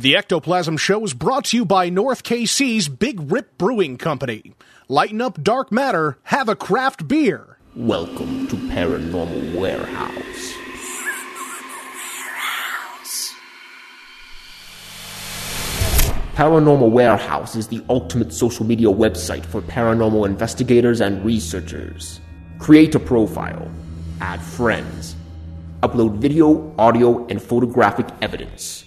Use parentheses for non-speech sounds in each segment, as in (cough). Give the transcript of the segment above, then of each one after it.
The Ectoplasm Show is brought to you by North KC's Big Rip Brewing Company. Lighten up dark matter, have a craft beer. Welcome to Paranormal Warehouse. Paranormal Warehouse is the ultimate social media website for paranormal investigators and researchers. Create a profile, add friends, upload video, audio, and photographic evidence,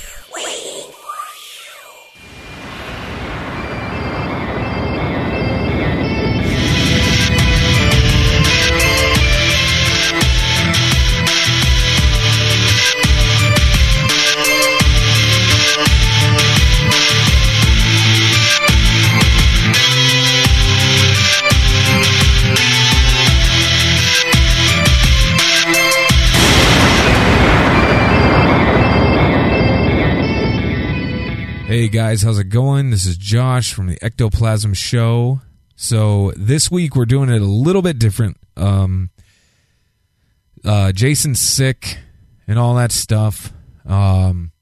Guys, how's it going? This is Josh from the Ectoplasm Show. So this week we're doing it a little bit different. Um, uh, Jason's sick and all that stuff. Um,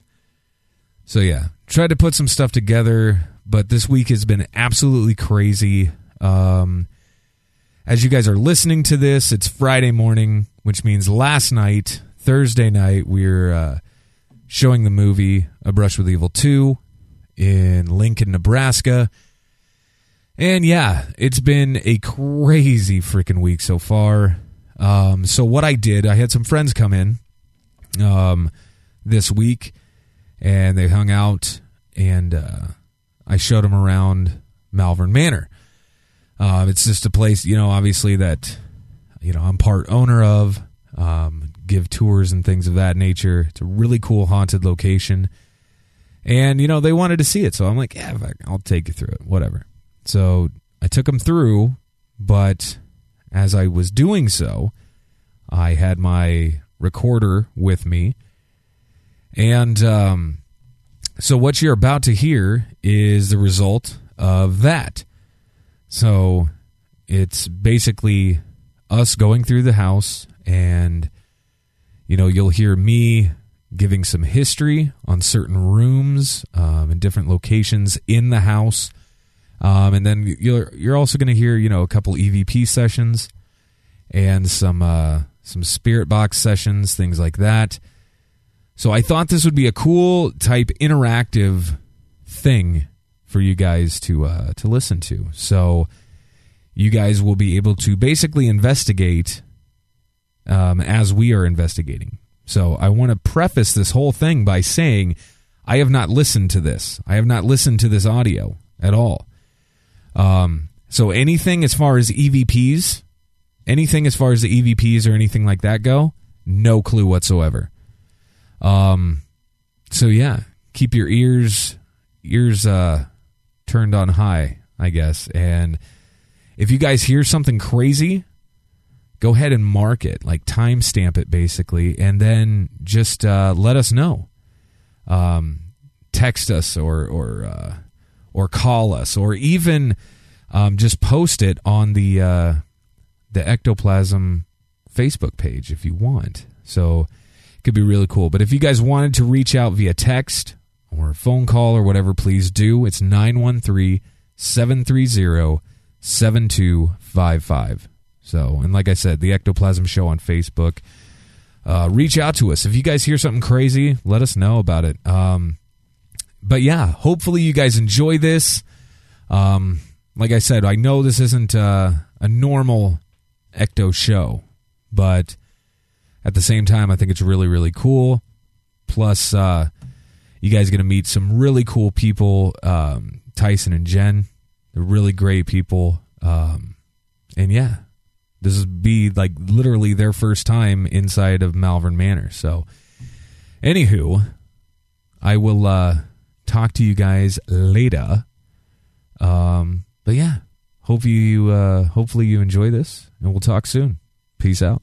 so yeah, tried to put some stuff together, but this week has been absolutely crazy. Um, as you guys are listening to this, it's Friday morning, which means last night, Thursday night, we're uh, showing the movie A Brush with Evil 2 in Lincoln, Nebraska. And yeah, it's been a crazy freaking week so far. Um, so what I did, I had some friends come in um, this week, and they hung out, and uh, I showed them around Malvern Manor. Uh, it's just a place, you know, obviously that you know I'm part owner of. Um, give tours and things of that nature. It's a really cool haunted location. And, you know, they wanted to see it. So I'm like, yeah, I'll take you through it, whatever. So I took them through, but as I was doing so, I had my recorder with me. And um, so what you're about to hear is the result of that. So it's basically us going through the house, and, you know, you'll hear me giving some history on certain rooms um, and different locations in the house. Um, and then you're you're also going to hear you know a couple EVP sessions and some uh, some spirit box sessions, things like that. So I thought this would be a cool type interactive thing for you guys to uh, to listen to. So you guys will be able to basically investigate um, as we are investigating. So I want to preface this whole thing by saying I have not listened to this. I have not listened to this audio at all. Um, so anything as far as EVPs, anything as far as the EVPs or anything like that go, no clue whatsoever. Um, so yeah, keep your ears ears uh turned on high, I guess. And if you guys hear something crazy, go ahead and mark it, like timestamp it basically, and then just uh, let us know. Um, text us or or uh, or call us, or even um, just post it on the uh, the ectoplasm Facebook page if you want. So it could be really cool. But if you guys wanted to reach out via text or phone call or whatever, please do. It's 913 730 7255. So, and like I said, the Ectoplasm Show on Facebook. Uh, reach out to us if you guys hear something crazy. Let us know about it. Um, but yeah, hopefully you guys enjoy this. Um, like I said, I know this isn't uh, a normal Ecto show, but at the same time, I think it's really, really cool. Plus, uh, you guys are going to meet some really cool people. Um, Tyson and Jen, they're really great people. Um, and yeah, this is be like literally their first time inside of Malvern Manor. So, anywho, I will uh, talk to you guys later. Um, but yeah, hope you uh, hopefully you enjoy this, and we'll talk soon. Peace out.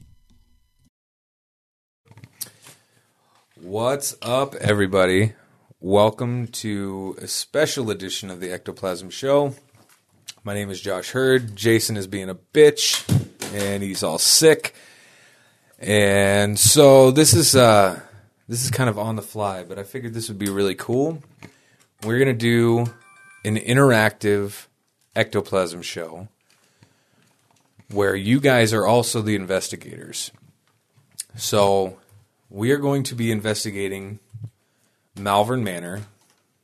What's up, everybody? Welcome to a special edition of the Ectoplasm Show. My name is Josh Hurd. Jason is being a bitch, and he's all sick. And so this is uh, this is kind of on the fly, but I figured this would be really cool. We're gonna do an interactive ectoplasm show where you guys are also the investigators. So we are going to be investigating Malvern Manor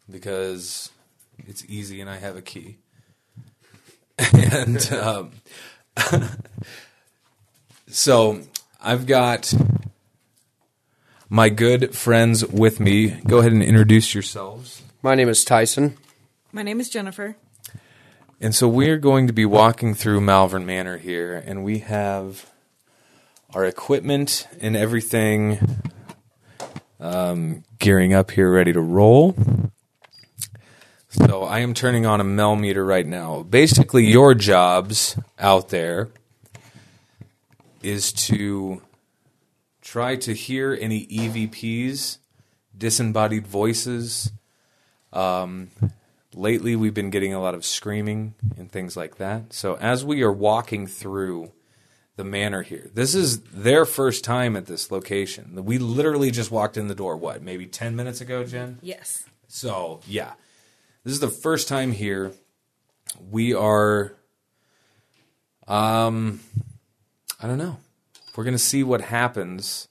because it's easy and I have a key. (laughs) and um, (laughs) so I've got my good friends with me. Go ahead and introduce yourselves. My name is Tyson. My name is Jennifer. And so we're going to be walking through Malvern Manor here, and we have our equipment and everything um, gearing up here, ready to roll. So I am turning on a Mel meter right now. Basically, your jobs out there is to try to hear any EVPs, disembodied voices. Um, lately, we've been getting a lot of screaming and things like that. So as we are walking through the manor here, this is their first time at this location. We literally just walked in the door. What, maybe ten minutes ago, Jen? Yes. So yeah, this is the first time here. We are, um, I don't know. We're gonna see what happens.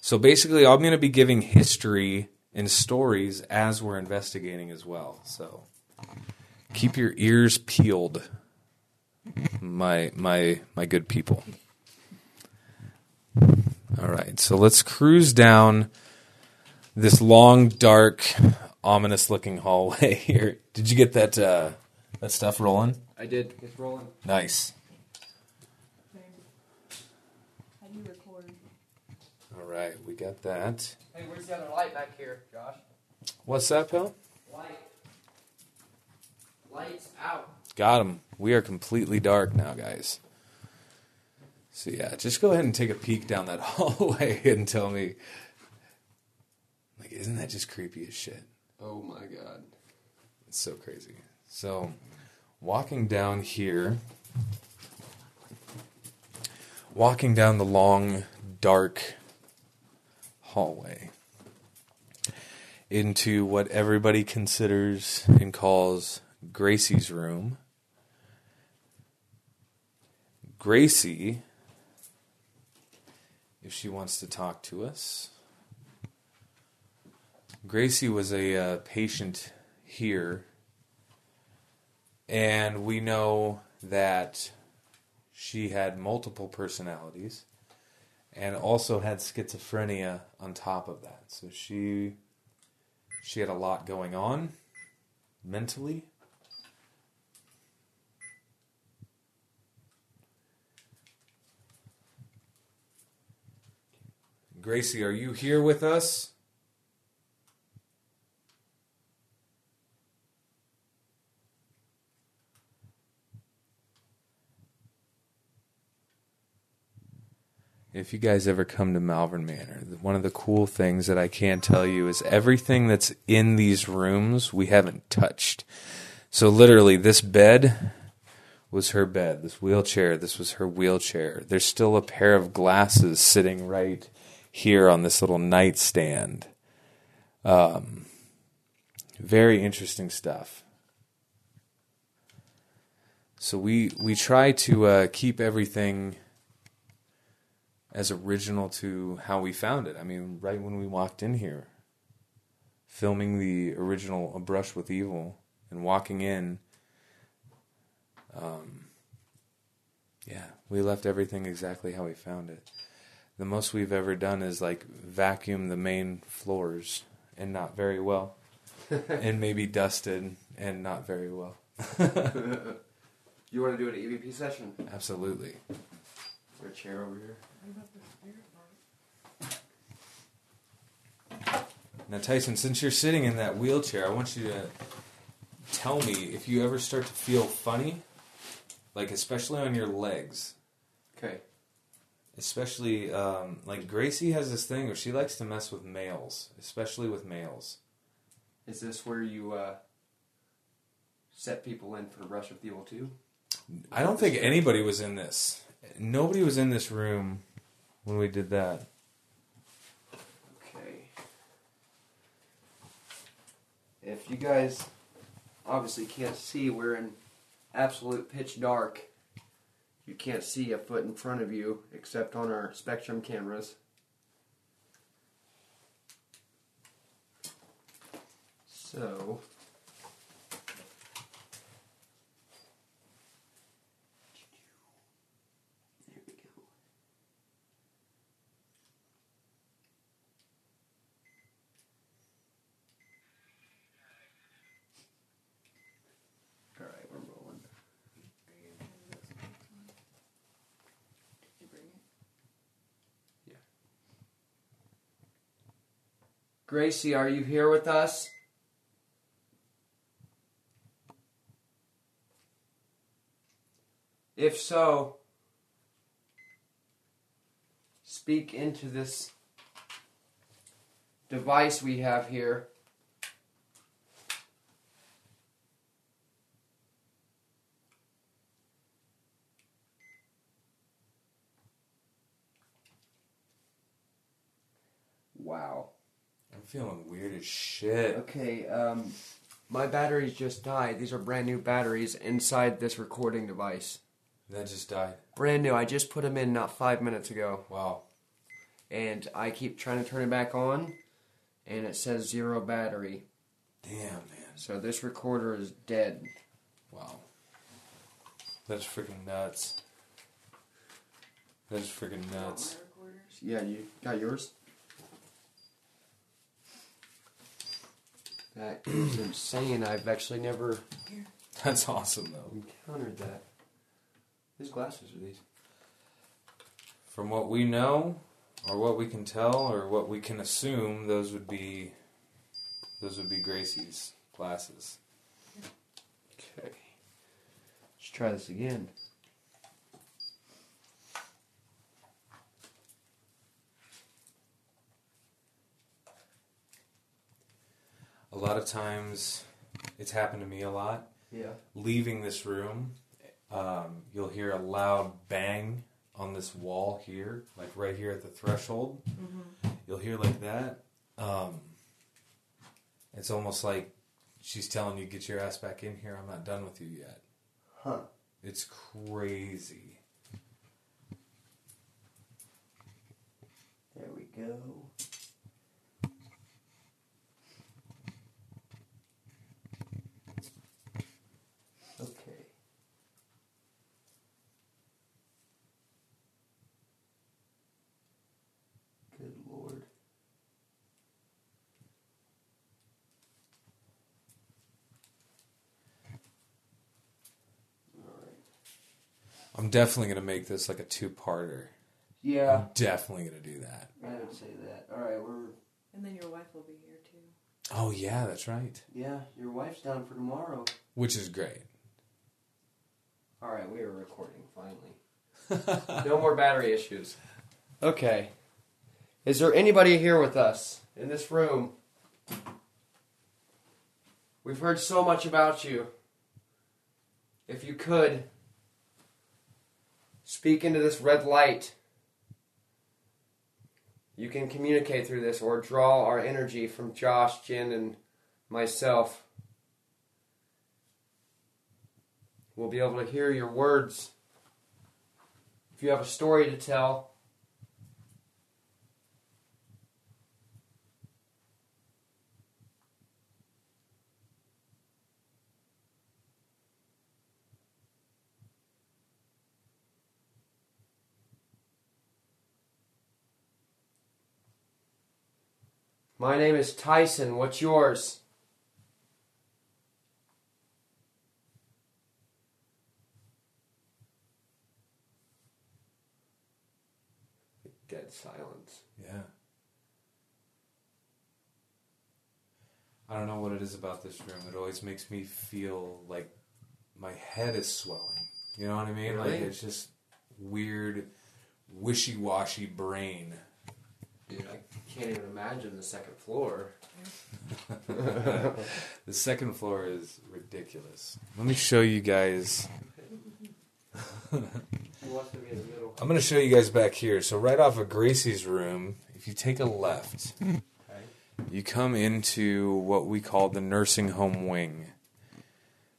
So basically, I'm gonna be giving history and stories as we're investigating as well. So keep your ears peeled, my my my good people. All right, so let's cruise down this long, dark, ominous-looking hallway (laughs) here. Did you get that uh, that stuff rolling? I did. It's rolling. Nice. How do you record? All right, we got that. Hey, where's the other light back here, Josh? What's that, pal? Light. Lights out. Got him. We are completely dark now, guys. So yeah, just go ahead and take a peek down that (laughs) hallway and tell me. Like, isn't that just creepy as shit? Oh my god. It's so crazy. So, walking down here, walking down the long, dark hallway into what everybody considers and calls Gracie's room. Gracie, if she wants to talk to us. Gracie was a uh, patient here, and we know that she had multiple personalities and also had schizophrenia on top of that. So she she had a lot going on mentally. Gracie, are you here with us? If you guys ever come to Malvern Manor, one of the cool things that I can tell you is everything that's in these rooms we haven't touched. So literally, this bed was her bed. This wheelchair, this was her wheelchair. There's still a pair of glasses sitting right here on this little nightstand. Um, very interesting stuff. So we we try to uh, keep everything as original to how we found it. I mean, right when we walked in here, filming the original A Brush with Evil and walking in, um, yeah, we left everything exactly how we found it. The most we've ever done is like vacuum the main floors and not very well, (laughs) and maybe dusted and not very well. (laughs) (laughs) You want to do an EVP session? Absolutely. Is there a chair over here? Now, Tyson, since you're sitting in that wheelchair, I want you to tell me if you ever start to feel funny, like especially on your legs. Okay. Especially, um, like Gracie has this thing where she likes to mess with males, especially with males. Is this where you uh, set people in for Brush with Evil 2? I don't think anybody was in this. Nobody was in this room when we did that. Okay. If you guys obviously can't see, we're in absolute pitch dark. You can't see a foot in front of you except on our Spectrum cameras. So. There we go. All right, we're rolling. Gracie, are you here with us? If so, speak into this device we have here. Wow. I'm feeling weird as shit. Okay, um, my batteries just died. These are brand new batteries inside this recording device. That just died. Brand new. I just put them in not five minutes ago. Wow. And I keep trying to turn it back on, and it says zero battery. Damn, man. So this recorder is dead. Wow. That's freaking nuts. That's freaking nuts. Yeah, you got yours? That is insane. I've actually never (clears throat) That's awesome, though. encountered that. Whose glasses are these? From what we know, or what we can tell, or what we can assume, those would be those would be Gracie's glasses. Okay. Let's try this again. A lot of times, it's happened to me a lot. Yeah. Leaving this room, um, you'll hear a loud bang on this wall here, like right here at the threshold. You'll hear like that. Um, it's almost like she's telling you, "Get your ass back in here. I'm not done with you yet." Huh. It's crazy. There we go. Okay. Good lord. Alright. I'm definitely gonna make this like a two-parter. Yeah, I'm definitely gonna do that. I would say that. Alright, we're. And then your wife will be here too. Oh yeah, that's right. Yeah, your wife's down for tomorrow. Which is great. Alright, we are recording finally. (laughs) no more battery issues. Okay. Is there anybody here with us in this room? We've heard so much about you. If you could, speak into this red light. You can communicate through this or draw our energy from Josh, Jen, and myself. We'll be able to hear your words. If you have a story to tell, My name is Tyson. What's yours? Dead silence. Yeah. I don't know what it is about this room. It always makes me feel like my head is swelling. You know what I mean? Like it's just weird, wishy-washy brain. Dude, I can't even imagine the second floor. (laughs) The second floor is ridiculous. Let me show you guys. Who wants to be in the middle? I'm going to show you guys back here. So right off of Gracie's room, if you take a left, Okay. you come into what we call the nursing home wing.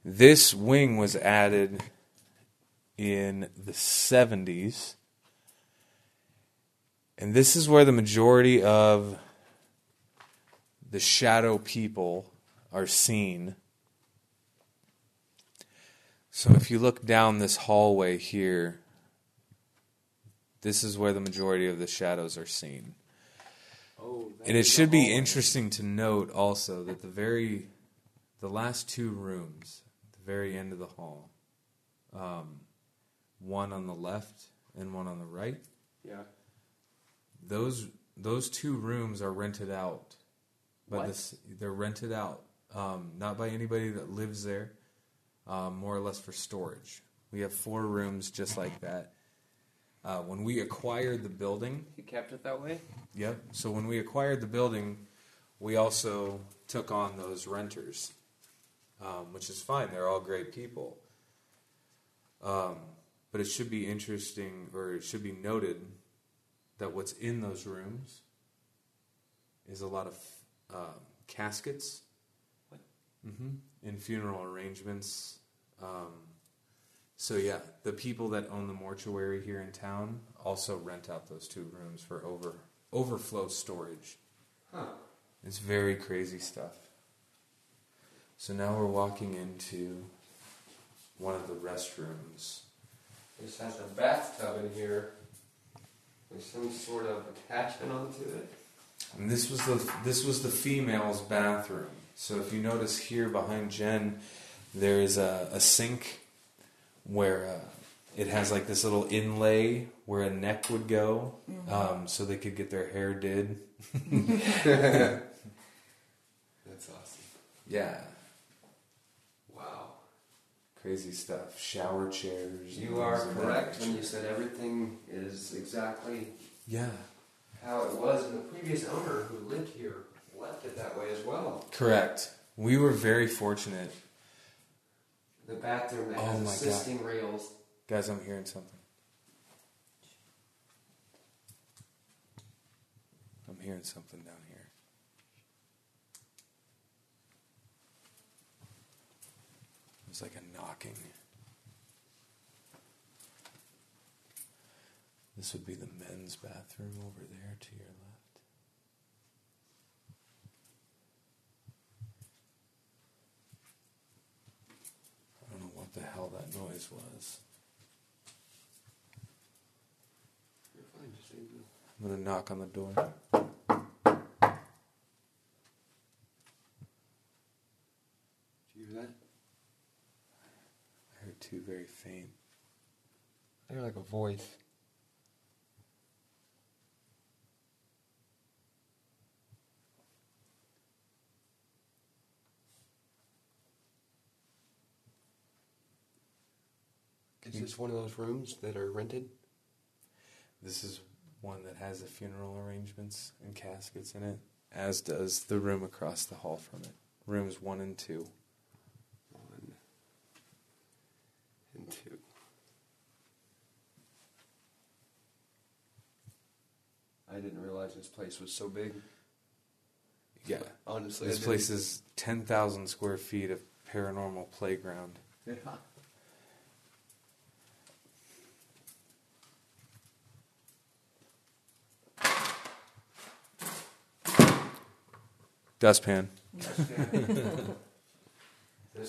This wing was added in the 70s. And this is where the majority of the shadow people are seen. So if you look down this hallway here, this is where the majority of the shadows are seen. Oh, And it should be interesting to note also that the very, the last two rooms, at the very end of the hall, um, one on the left and one on the right, Yeah. Those those two rooms are rented out. But this they're rented out, um, not by anybody that lives there, um, more or less for storage. We have four rooms just like that. Uh, when we acquired the building, You kept it that way? Yep. So when we acquired the building, we also took on those renters, um, which is fine. They're all great people. Um, but it should be interesting, or it should be noted, that what's in those rooms is a lot of um, caskets What? hmm in funeral arrangements. Um, so yeah, the people that own the mortuary here in town also rent out those two rooms for over overflow storage. Huh. It's very crazy stuff. So now we're walking into one of the restrooms. This has a bathtub in here with some sort of attachment onto it. And this was the this was the female's bathroom. So if you notice here behind Jen, there is a, a sink where uh, it has like this little inlay where a neck would go, um, so they could get their hair did. (laughs) (laughs) That's awesome. Yeah, Wow. Crazy stuff. Shower chairs. You are things of that correct when you said everything is exactly Yeah, how it was, and the previous owner who lived here left it that way as well. correct. We were very fortunate, The bathroom that Oh has my God. assisting rails. guys. I'm hearing something. I'm hearing something down here. It's like a knocking. This would be the men's bathroom over there to your left. I don't know what the hell that noise was. You're fine, just leave. I'm gonna knock on the door. Did you hear that? I heard two very faint. I hear like a voice. Is this one of those rooms that are rented? This is one that has the funeral arrangements and caskets in it, as does the room across the hall from it. Rooms one and two. One and two. I didn't realize this place was so big. Yeah. Honestly, This place is 10,000 square feet of paranormal playground. Yeah. Dustpan. (laughs) this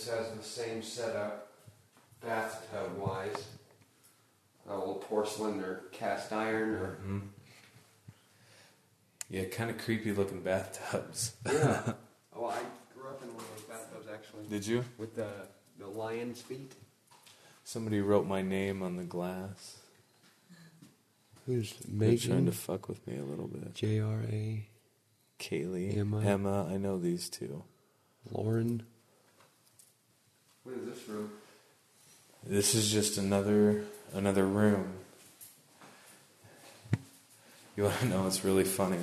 has the same setup, bathtub wise. Old porcelain or cast iron or. hmm Yeah, kind of creepy looking bathtubs. Yeah. (laughs) oh, I grew up in one of those bathtubs actually. Did you? With the the lion's feet. Somebody wrote my name on the glass. Who's They're trying to fuck with me a little bit. J R A. Kaylee, Emma. Emma, I know these two. Lauren. What is this room? This is just another another room. You want to know what's really funny?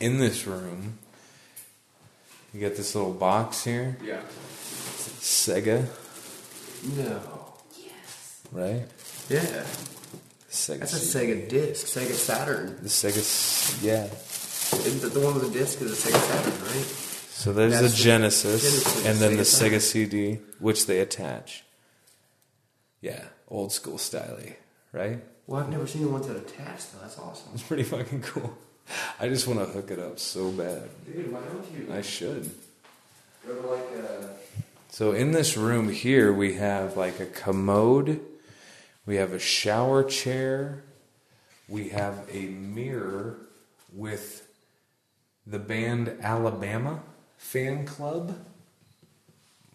In this room, you get this little box here, Yeah. Sega, No. Yes. right? Yeah. Sega. That's a CD. Sega disc, Sega Saturn. The Sega, yeah. Isn't that the one with the disc is a Sega Saturn, right? So there's That's the the- Genesis, Genesis, and then the Sega Sega CD, which they attach. Yeah, old school style, right? Well, I've never seen the ones that attach though. That's awesome. It's pretty fucking cool. I just want to hook it up so bad. Dude, why don't you I should. go to like a So in this room here, we have like a commode, we have a shower chair, we have a mirror with the band Alabama fan club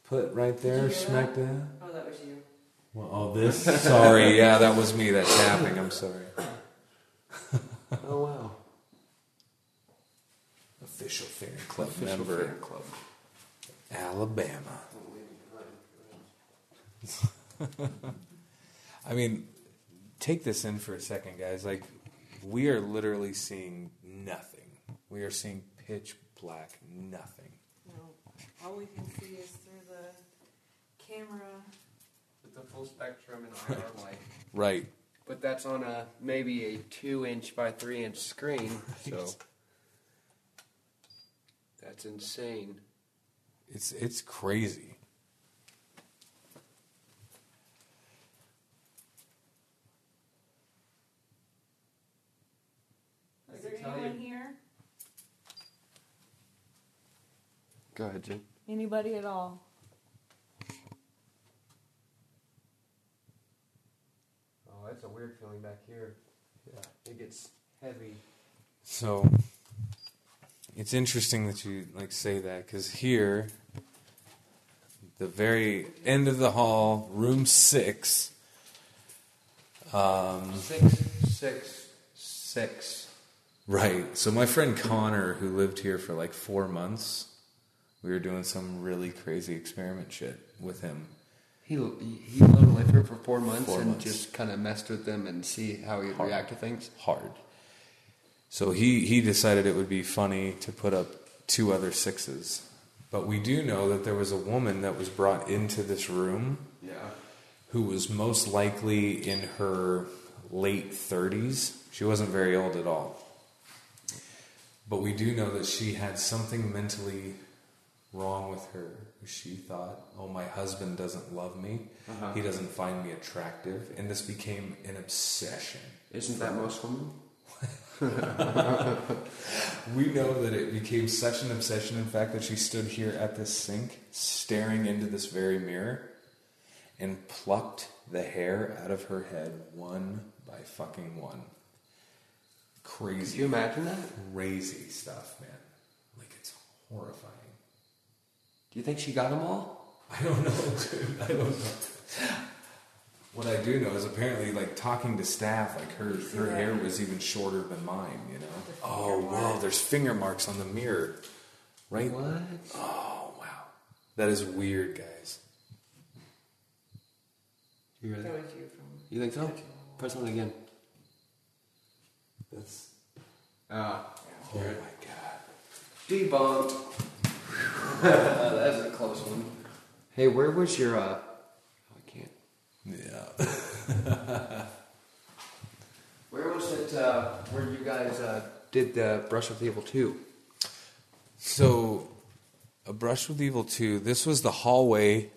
put right there, smack down. Oh, that was you. Well, oh, this? Sorry, yeah, that was me. That tapping. I'm sorry. (laughs) Oh wow. Official fan club Official member, fan club. Alabama. (laughs) I mean, take this in for a second, guys. Like, we are literally seeing nothing. We are seeing pitch black nothing. No, all we can see is through the camera. With the full spectrum and IR (laughs) light. Right. But that's on a maybe a two inch by three inch screen, so that's insane. It's it's crazy. Is there anyone here? Go ahead, Jen. Anybody at all? Oh, that's a weird feeling back here. Yeah, it gets heavy. So it's interesting that you like say that because here, the very end of the hall, room six. Um, Six, six, six. right. So my friend Connor, who lived here for like four months, we were doing some really crazy experiment shit with him. He he lived live here for four months Four and months. just kind of messed with them and see how he'd Hard. react to things. hard. So he, he decided it would be funny to put up two other sixes. But we do know that there was a woman that was brought into this room Yeah. who was most likely in her late 30s. She wasn't very old at all. But we do know that she had something mentally wrong with her. She thought, oh, my husband doesn't love me. Uh-huh. He doesn't find me attractive. And this became an obsession. Isn't that most women? (laughs) We know that it became such an obsession, in fact, that she stood here at this sink, staring into this very mirror, and plucked the hair out of her head one by fucking one. Crazy. Could you imagine that? crazy stuff, man. Like, it's horrifying. Do you think she got them all? I don't know, dude. I don't know. What I do know is apparently, like talking to staff, like her her hair was even shorter than mine. You know. Oh wow, there's finger marks on the mirror, right? What? Oh wow, that is weird, guys. You hear That that? was you from. You think so? Press on again. That's Ah. oh my god. Debunked. (laughs) That's a close one. Hey, where was your uh? oh, I can't. Yeah. (laughs) Where was it? Uh, where you guys uh, did the Brush with Evil two? So, a brush with evil two. This was the hallway,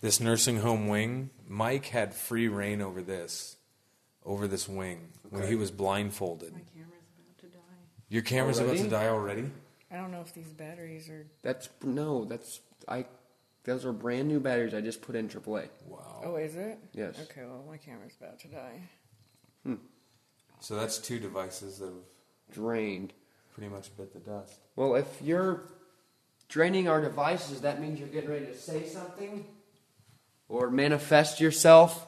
this nursing home wing. Mike had free reign over this, over this wing when he was blindfolded. My camera's about to die. Your camera's about to die already. I don't know if these batteries are. That's no. That's I. Those are brand new batteries I just put in AAA. Wow. Oh, is it? Yes. Okay, well, my camera's about to die. Hmm. So that's two devices that have Drained. pretty much bit the dust. Well, if you're draining our devices, that means you're getting ready to say something or manifest yourself,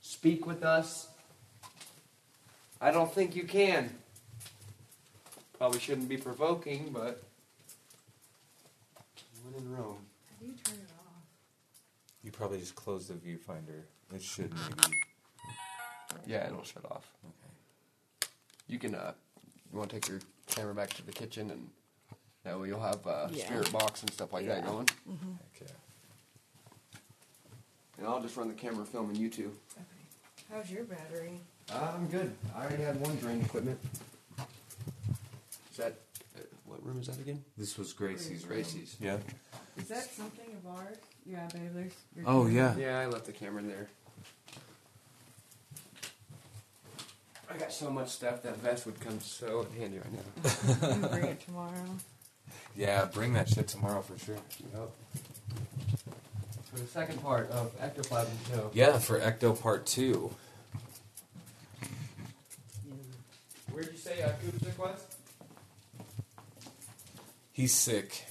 speak with us. I don't think you can. Probably shouldn't be provoking, but When in Rome. How do you turn it off? You probably just closed the viewfinder. It should maybe. Yeah, it'll shut off. Okay. You can, uh, you want to take your camera back to the kitchen and that way you'll have uh, Yeah. spirit box and stuff like that Yeah. going. Okay. And I'll just run the camera filming you two. Okay. How's your battery? Uh, I'm good. I already had one drain equipment. Is that, uh, what room is that again? This was Gracie's. room. Gracie's. Yeah. Is that something of ours? Yeah, babe, there's. your Oh camera. yeah. Yeah, I left the camera in there. I got so much stuff that vest would come so handy right now. (laughs) You can bring it tomorrow. Yeah. Bring that shit tomorrow for sure. Yep. For the second part of Ectoplasm Show. Yeah, for Ecto Part Two. Where'd you say uh, Koopsick was? He's sick.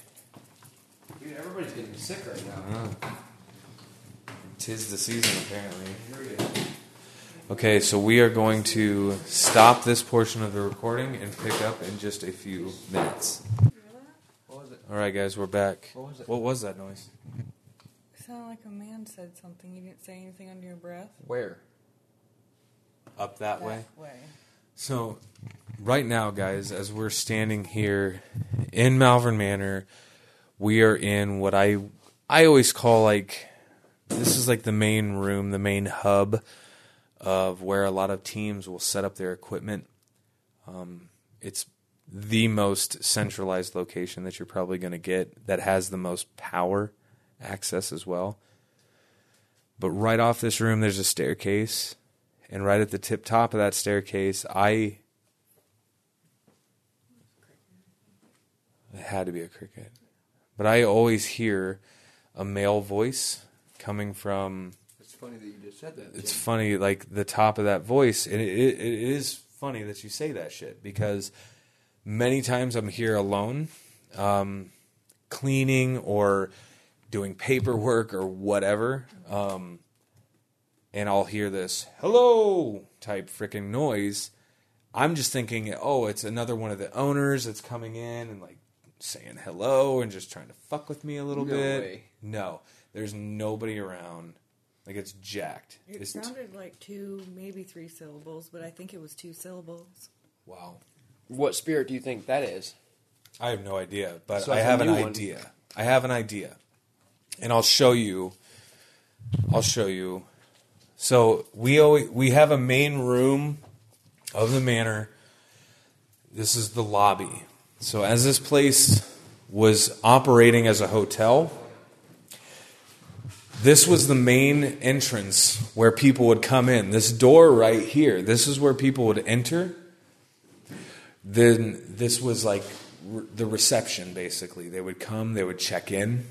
Dude, everybody's getting sick right now. Uh-huh. Tis the season, apparently. Here we go. Okay, so we are going to stop this portion of the recording and pick up in just a few minutes. What was it? All right, guys, we're back. What was it? What was that noise? It sounded like a man said something. You didn't say anything under your breath. Where? Up that way. way. So, right now, guys, as we're standing here in Malvern Manor, we are in what I I always call like this is like the main room, the main hub of where a lot of teams will set up their equipment. Um, it's the most centralized location that you're probably going to get that has the most power access as well. But right off this room, there's a staircase and right at the tip top of that staircase, I it had to be a cricket, but I always hear a male voice coming from. It's funny that you just said that. It's Jim. funny, like the top of that voice, and it, it, it is funny that you say that shit because many times I'm here alone, um, cleaning or doing paperwork or whatever. Um, and I'll hear this hello type freaking noise. I'm just thinking, oh, it's another one of the owners that's coming in and like saying hello and just trying to fuck with me a little No bit. way. No, there's nobody around. Like it's jacked. It It's sounded like two, maybe three syllables, but I think it was two syllables. wow. What spirit do you think that is? I have no idea, but So I have an new one. idea. I have an idea, and I'll show you. I'll show you. So we always, we have a main room of the manor. This is the lobby. So as this place was operating as a hotel, this was the main entrance where people would come in. This door right here. This is where people would enter then this was like the reception basically they would come they would check in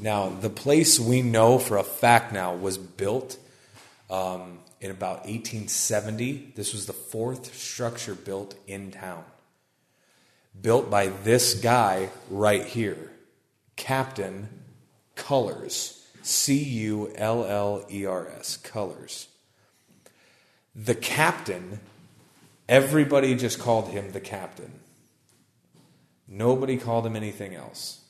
now the place we know for a fact now was built um, in about 1870 this was the fourth structure built in town built by this guy right here captain Cullers c-u-l-l-e-r-s Cullers the captain Everybody just called him the captain. Nobody called him anything else.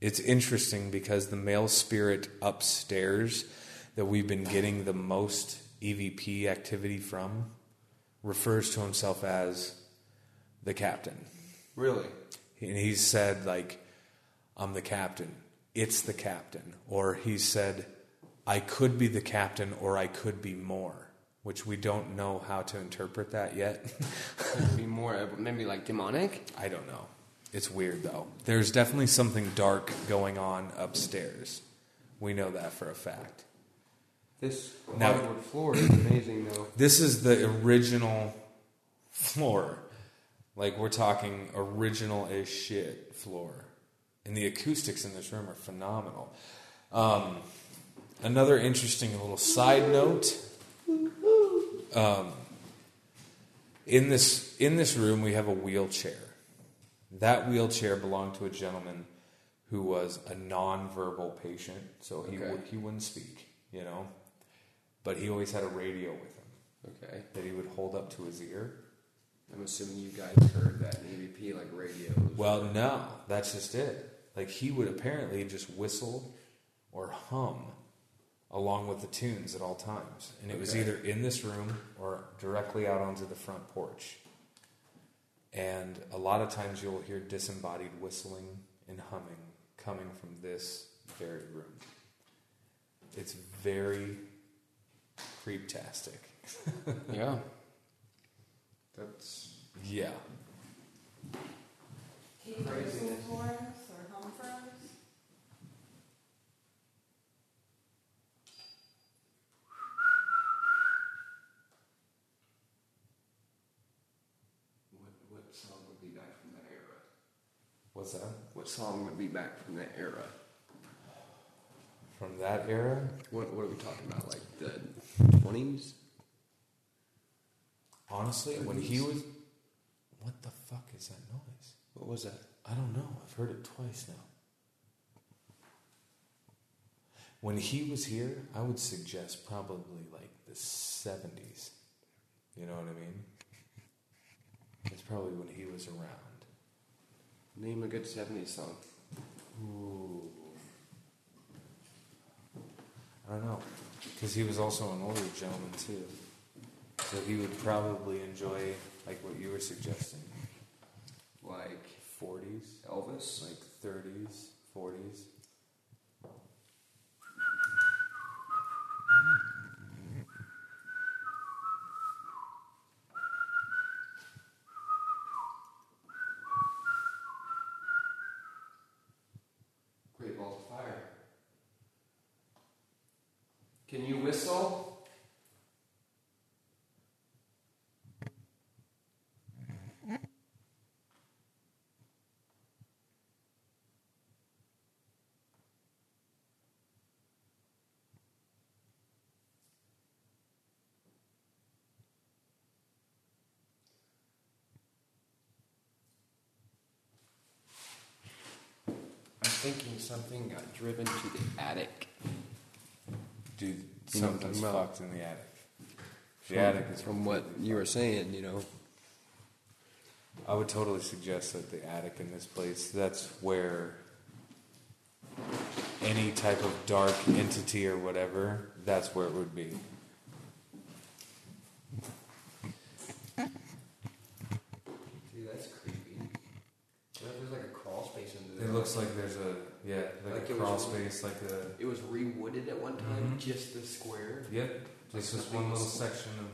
It's interesting because the male spirit upstairs that we've been getting the most EVP activity from refers to himself as the captain. Really? And he said, like, I'm the captain. It's the captain. Or he said, I could be the captain or I could be more, which we don't know how to interpret that yet. Could be more, uh, maybe like demonic? I don't know. It's weird though. There's definitely something dark going on upstairs. We know that for a fact. This hardwood floor is amazing, though. This is the original floor. Like we're talking original as shit floor. And the acoustics in this room are phenomenal. Um, another interesting little side note. Um, in this in this room we have a wheelchair. That wheelchair belonged to a gentleman who was a non-verbal patient, so he Okay. would he wouldn't speak, you know. But he always had a radio with him Okay. that he would hold up to his ear. I'm assuming you guys heard that in EVP like radios. Well, no, that's just it. like he would apparently just whistle or hum along with the tunes at all times. And it was either in this room or directly out onto the front porch. And a lot of times you'll hear disembodied whistling and humming coming from this very room. It's very creeptastic. (laughs) Yeah. That's Yeah. Can for us or hum for us? what what song would be back from that era? What's that? What song would be back from that era? From that era? What what are we talking about? Like the twenties? Honestly, when he was. What the fuck is that noise? What was that? I don't know. I've heard it twice now. When he was here, I would suggest probably like the 70s. You know what I mean? It's probably when he was around. Name a good seventies song. Ooh. I don't know. Because he was also an older gentleman, too. So he would probably enjoy, like what you were suggesting, Like 40s, Elvis? like 30s, 40s. Great Balls of Fire. Can you whistle? I'm thinking something got driven to the attic. Dude, know something's talking fucked in the attic. The attic is from what you were saying, you know. I would totally suggest that the attic in this place, that's where any type of dark entity or whatever, that's where it would be. Dude, that's creepy. What if there's like a crawl space under there? It looks like there's a, yeah, like, Like a crawl was- space, like a, It was rewooded at one time, Mhm. just the square, yep, just this one little section of,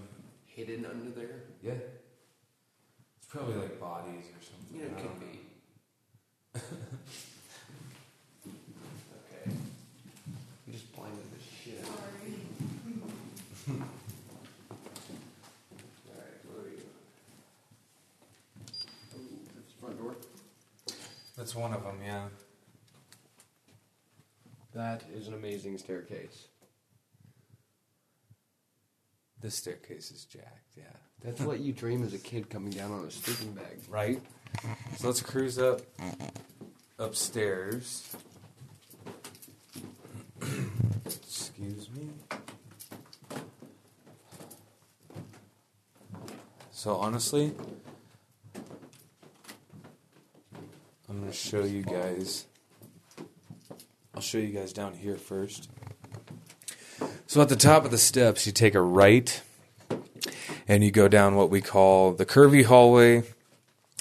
hidden under there. yeah. It's probably like bodies or something. Yeah, it could know. be. (laughs) okay. You just blinded the shit out of me. Sorry. Alright, what are you? Oh, that's the front door. That's one of them, yeah. That is an amazing staircase. This staircase is jacked, yeah. That's what you dream as a kid coming down on a sleeping bag. right? So let's cruise up upstairs. (clears throat) Excuse me. So honestly, I'm going to show you guys. I'll show you guys down here first. So at the top of the steps, you take a right and you go down what we call the curvy hallway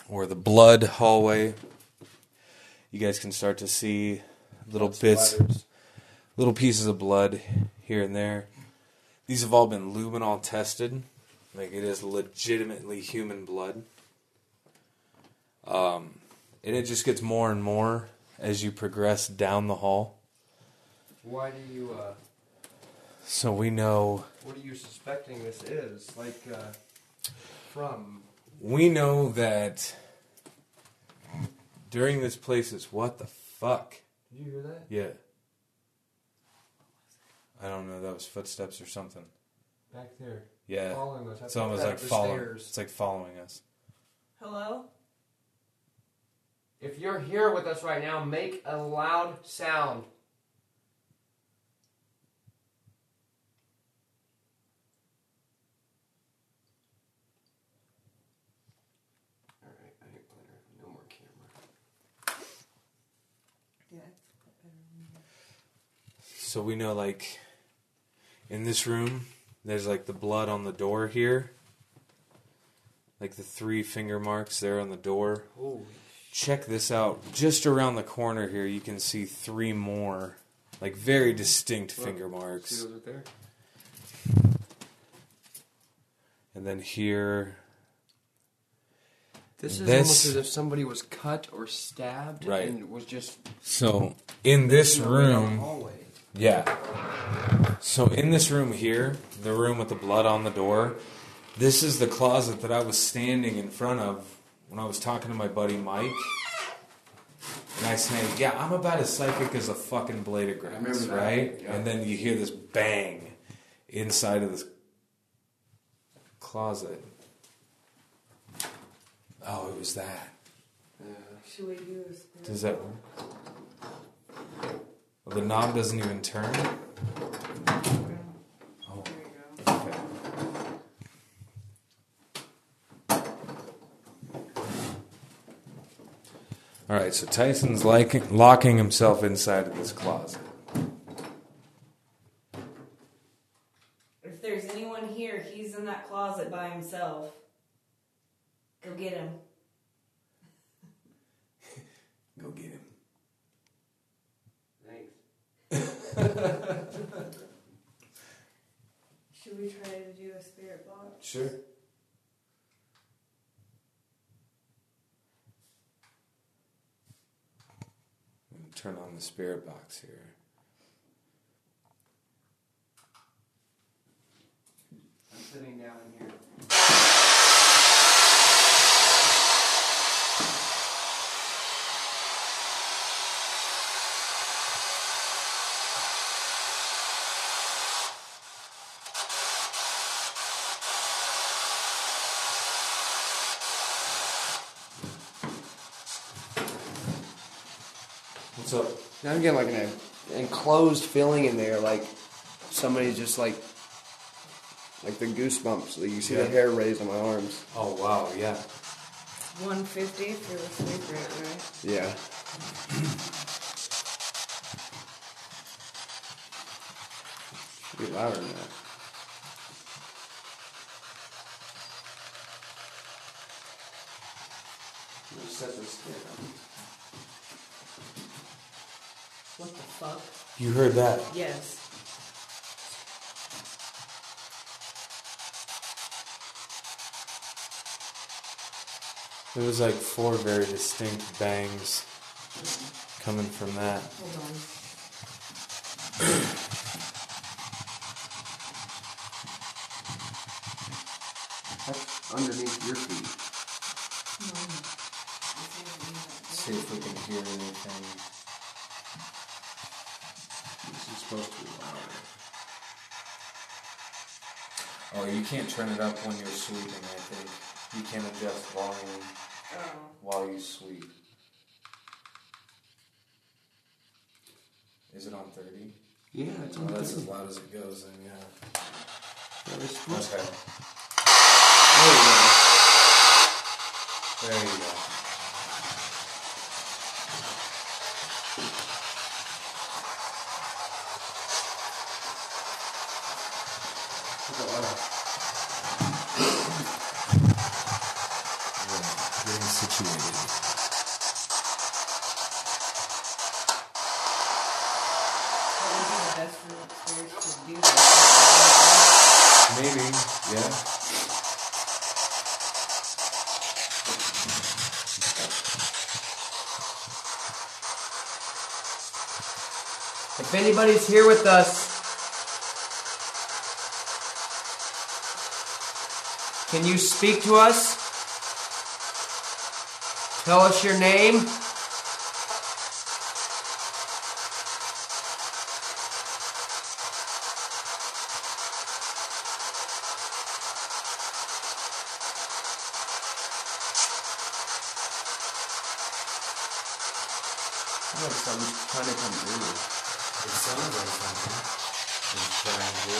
or the blood hallway. You guys can start to see little bits, little pieces of blood here and there. These have all been luminol tested. Like it is legitimately human blood. Um, and it just gets more and more as you progress down the hall. Why do you, uh, So we know what are you suspecting this is? Like, uh, from? we know that during this place is what the fuck. Did you hear that? Yeah. I don't know. That was footsteps or something. Back there. Yeah. Following us. It's almost like following. It's like following us. Hello? If you're here with us right now, make a loud sound. Alright, I ain't playing. No more camera. So we know, like, in this room, there's like the blood on the door here. Like the three finger marks there on the door. Holy Check this out. Just around the corner here, you can see three more, like very distinct finger See marks. those right there? And then here, This is This- almost as if somebody was cut or stabbed Right. and was just so in this you know, right down the room. Yeah. So in this room here, the room with the blood on the door, this is the closet that I was standing in front of when I was talking to my buddy Mike. And I said, "Yeah, I'm about as psychic as a fucking blade of grass, right?" yeah. And then you hear this bang inside of this closet. Oh, it was that. Should we do a spirit Does that? Well, the knob doesn't even turn. Oh. There you go. Okay. All right, so Tyson's like, locking himself inside of this closet. If there's anyone here, he's in that closet by himself. Go get him. Go get him. Thanks. Should we try to do a spirit box? Sure. Turn on the spirit box here. Now like an enclosed feeling in there, like somebody's just like, like the goosebumps. Like you see Yeah. the hair raised on my arms. Oh wow, yeah. 150 if you're asleep right, right? Yeah. Should be louder than that. I'm set this down. What the fuck? You heard that? Yes. It was like four very distinct bangs coming from that. Hold on. That's underneath your feet. See if we can hear anything. This is supposed to be louder. Oh, you can't turn it up when you're sleeping, I think. You can't adjust volume Oh. while you sleep. Is it on 30? Yeah, it's Well, on that's as loud as it goes, then, yeah. Yeah, it's supposed Okay. There you go. There you go. Yeah, getting situated. What would be the best room upstairs to do this? Maybe, yeah. If anybody's here with us, can you speak to us? Tell us your name. I like something's trying to come through. It sounds like something. It's trying to.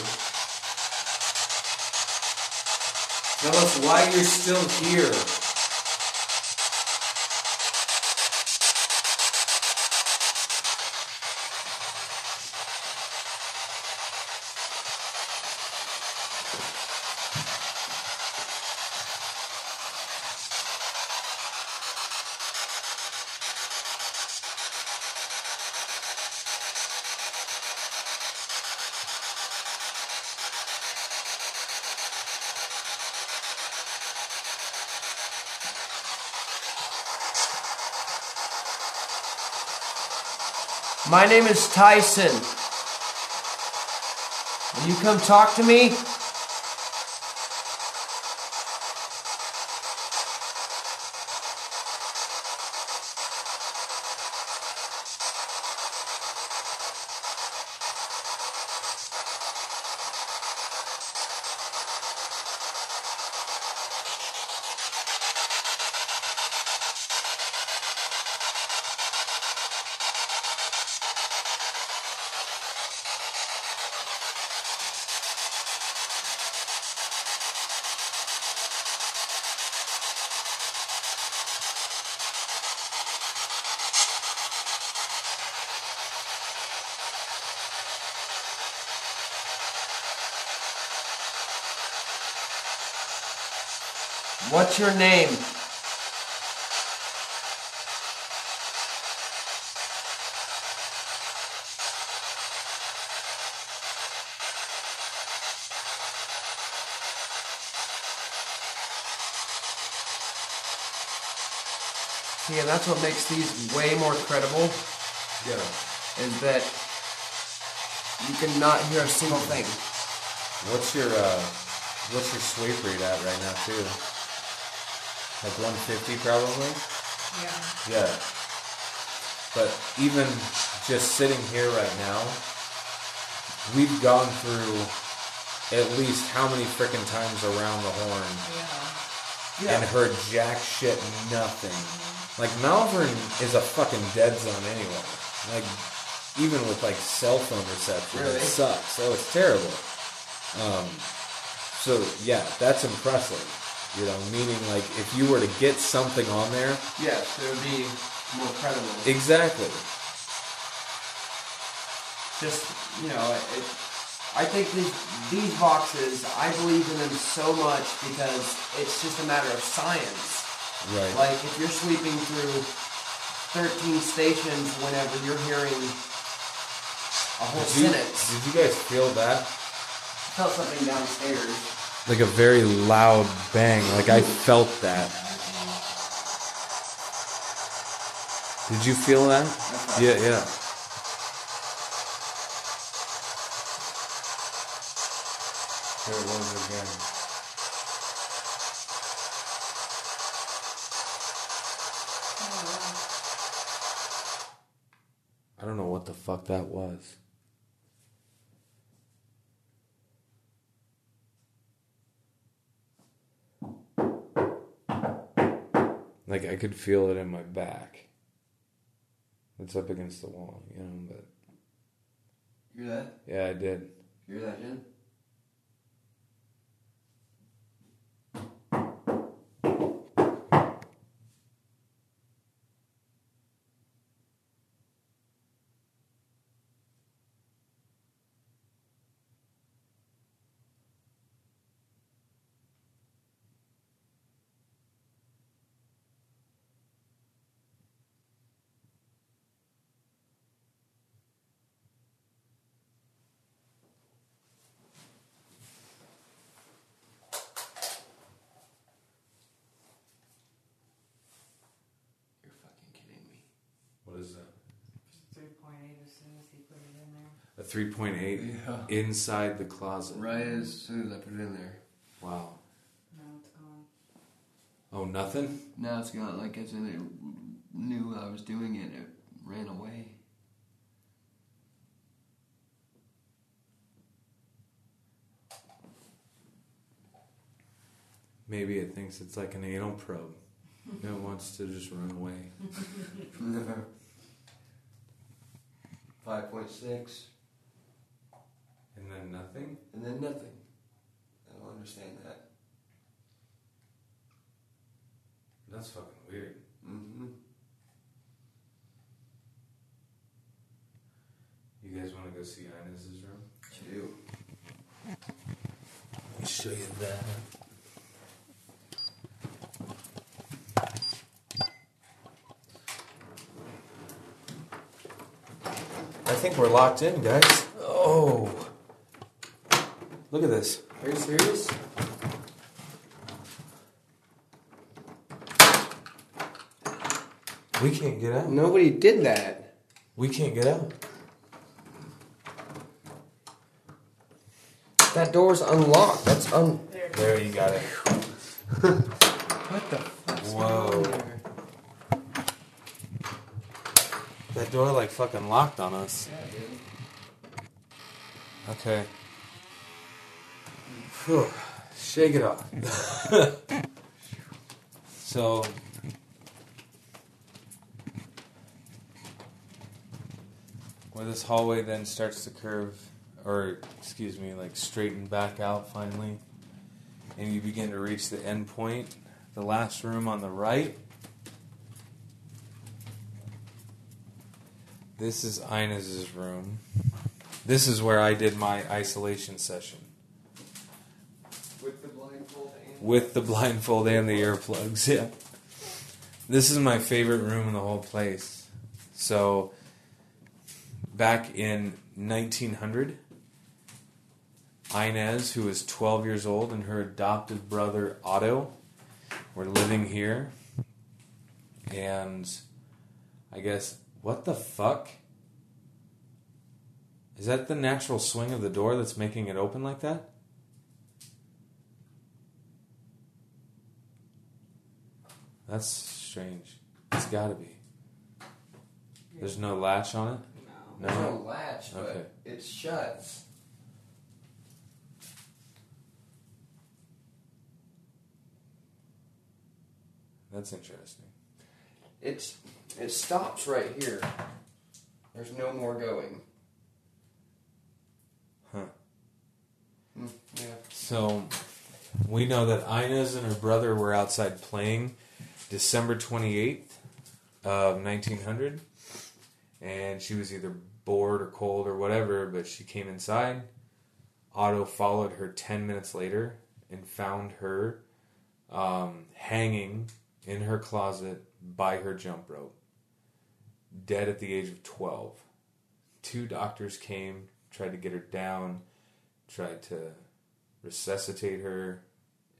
Tell us why you're still here. My name is Tyson. Will you come talk to me? What's your name? See, and that's what makes these way more credible. Yeah. Is that you cannot hear a single thing. What's your uh, what's your sweep rate at right now too? Like 150 probably. Yeah. Yeah. But even just sitting here right now, we've gone through at least how many freaking times around the horn Yeah. and heard jack shit nothing. Like Malvern is a fucking dead zone anyway. Like even with like cell phone reception, Really? it sucks. Oh, it's terrible. Um, so yeah, that's impressive. You know, meaning like if you were to get something on there, Yes, it would be more credible. exactly. just you know it, i think these these boxes i believe in them so much because it's just a matter of science Right. like if you're sweeping through 13 stations whenever you're hearing a whole did, you, sentence did you guys feel that? I felt something downstairs Like a very loud bang. Like I felt that. Did you feel that? Yeah, yeah. There it was again. Oh, I don't know what the fuck that was. Like I could feel it in my back. It's up against the wall, you know, but You hear that yeah, I did. You hear that Jen? you're fucking kidding me What is that? 3.8 as soon as he put it in there. A 3.8 Yeah. inside the closet. right as soon as i put it in there Wow. Now it's gone. Oh, nothing? now it's got like as in it knew i was doing it it ran away Maybe it thinks it's like an anal probe. it wants to just run away. (laughs) (laughs) Five point six, And then nothing? and then nothing. I don't understand that. That's fucking weird. Mm-hmm. You guys want to go see Inez's room? Two. Let me show you that. I think we're locked in, guys. Oh. Look at this. Are you serious? We can't get out. Nobody did that. We can't get out. That door's unlocked. That's un. There, you got it. (laughs) What the fuck's Whoa. going on there? That door like fucking locked on us. Okay. Whew. Shake it off. (laughs) so. Where this hallway then starts to curve, or excuse me, like straighten back out finally, and you begin to reach the end point, the last room on the right. This is Inez's room. This is where I did my isolation session With the blindfold and. with the blindfold and the earplugs. (laughs) Yeah. This is my favorite room in the whole place. So, back in 1900, Inez, who was 12 years old, and her adopted brother Otto were living here. And I guess, what the fuck? Is that the natural swing of the door that's making it open like that? That's strange. It's gotta be. There's no latch on it? No. There's no latch, but Okay. it shuts. That's interesting. It's it stops right here. There's no more going. Huh. Hmm, yeah. So, we know that Inez and her brother were outside playing December 28th of 1900. And she was either bored or cold or whatever, but she came inside. Otto followed her 10 minutes later and found her um, hanging in her closet by her jump rope, dead at the age of 12. Two doctors came, tried to get her down, tried to resuscitate her,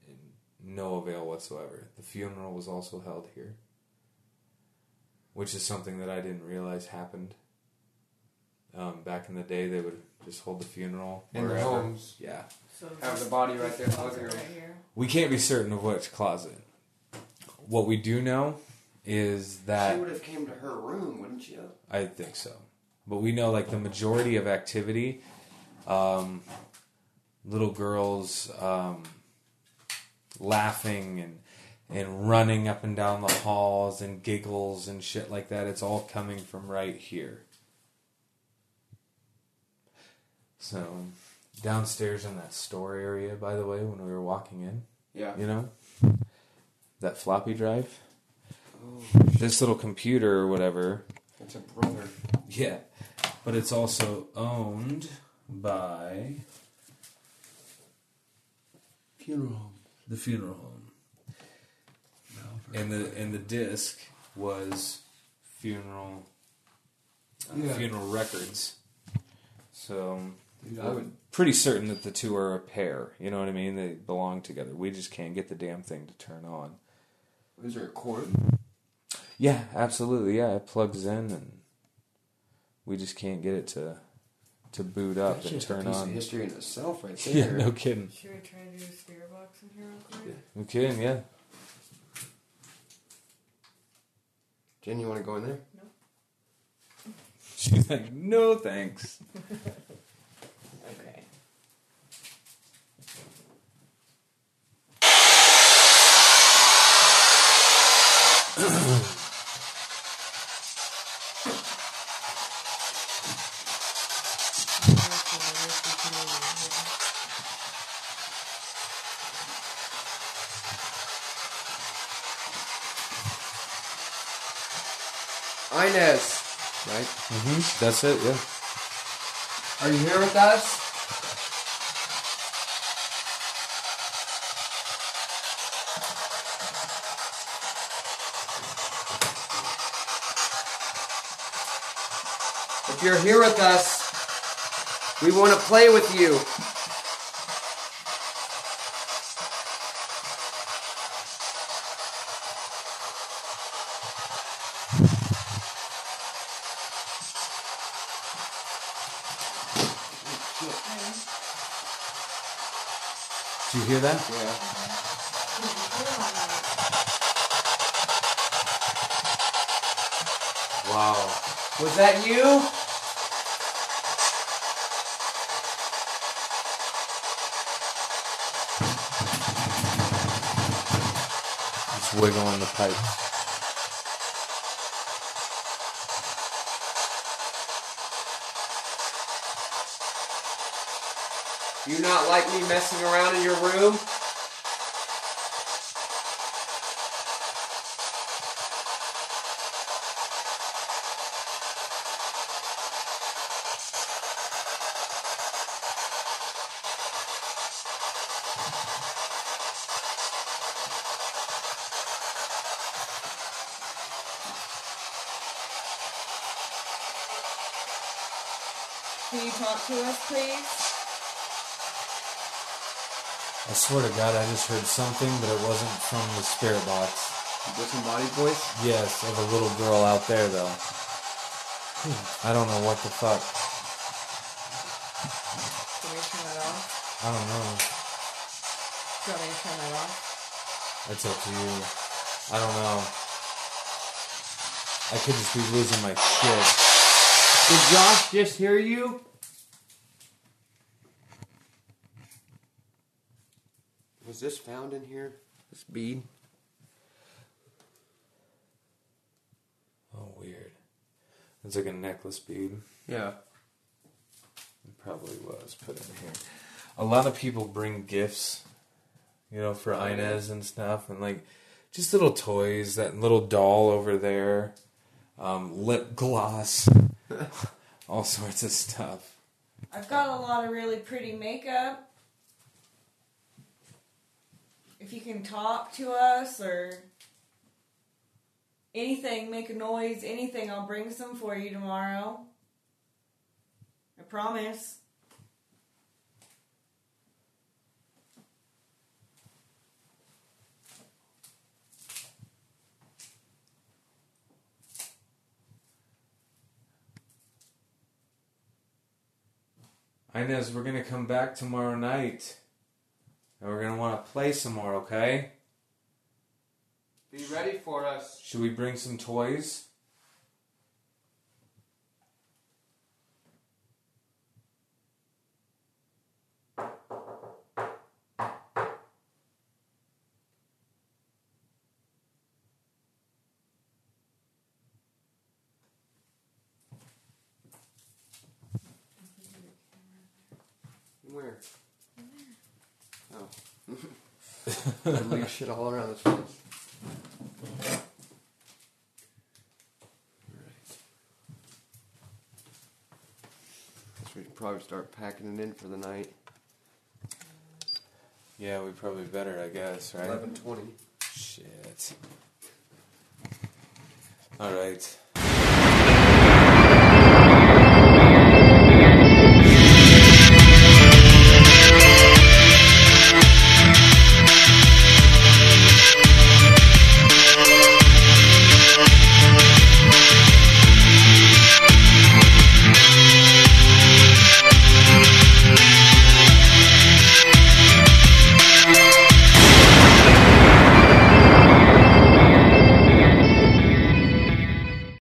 and no avail whatsoever. The funeral was also held here, which is something that I didn't realize happened. Um, back in the day, they would just hold the funeral In the homes. Yeah, So Have the body right there. closet right here. we can't be certain of which closet. What we do know is that She would have came to her room, wouldn't you? I think so. But we know like the majority of activity, um, little girls um, laughing and and running up and down the halls and giggles and shit like that. It's all coming from right here. So downstairs in that store area, by the way, when we were walking in, Yeah. you know, that floppy drive, this little computer or whatever. it's a brother. Yeah, but it's also owned by Funeral home. the funeral home. And the and the disc was funeral uh, Yeah. funeral records. So Dude, I would. pretty certain that the two are a pair. You know what I mean? They belong together. We just can't get the damn thing to turn on. Is there a cord? Yeah, absolutely. Yeah, it plugs in, and we just can't get it to to boot up That's and just a turn piece of on. history in itself, right (laughs) there. Yeah, no kidding. Should we try to do a spirit box in here real quick? No kidding. Yeah. Jen, you want to go in there? No. She's like, no thanks. (laughs) Okay. Inez, right? Mm-hmm. That's it. Yeah. Are you here with us? If you're here with us, we want to play with you. That? Yeah. Wow. Was that you? Just wiggling the pipes. You not like me messing around in your room? Can you talk to us, please? I swear to God, I just heard something, but it wasn't from the spirit box. Disembodied voice? Yes, of a little girl out there, though. Hmm, I don't know what the fuck. Can we turn that off? I don't know. Do you want me to turn that off? That's up to you. I don't know. I could just be losing my shit. Did Josh just hear you? Was this found in here? This bead? Oh, weird. It's like a necklace bead. Yeah. It probably was put in here. A lot of people bring gifts, you know, for Inez and stuff, and like just little toys. That little doll over there, um, lip gloss, (laughs) all sorts of stuff. I've got a lot of really pretty makeup. If you can talk to us or anything, make a noise, anything, I'll bring some for you tomorrow. I promise. Inez, we're gonna come back tomorrow night, and we're gonna want to play some more. Okay? Be ready for us. Should we bring some toys? Where? Oh. I leave shit all around this place. Alright. Guess we should probably start packing it in for the night. Yeah, we probably better, I guess, right? Eleven twenty. Shit. All right.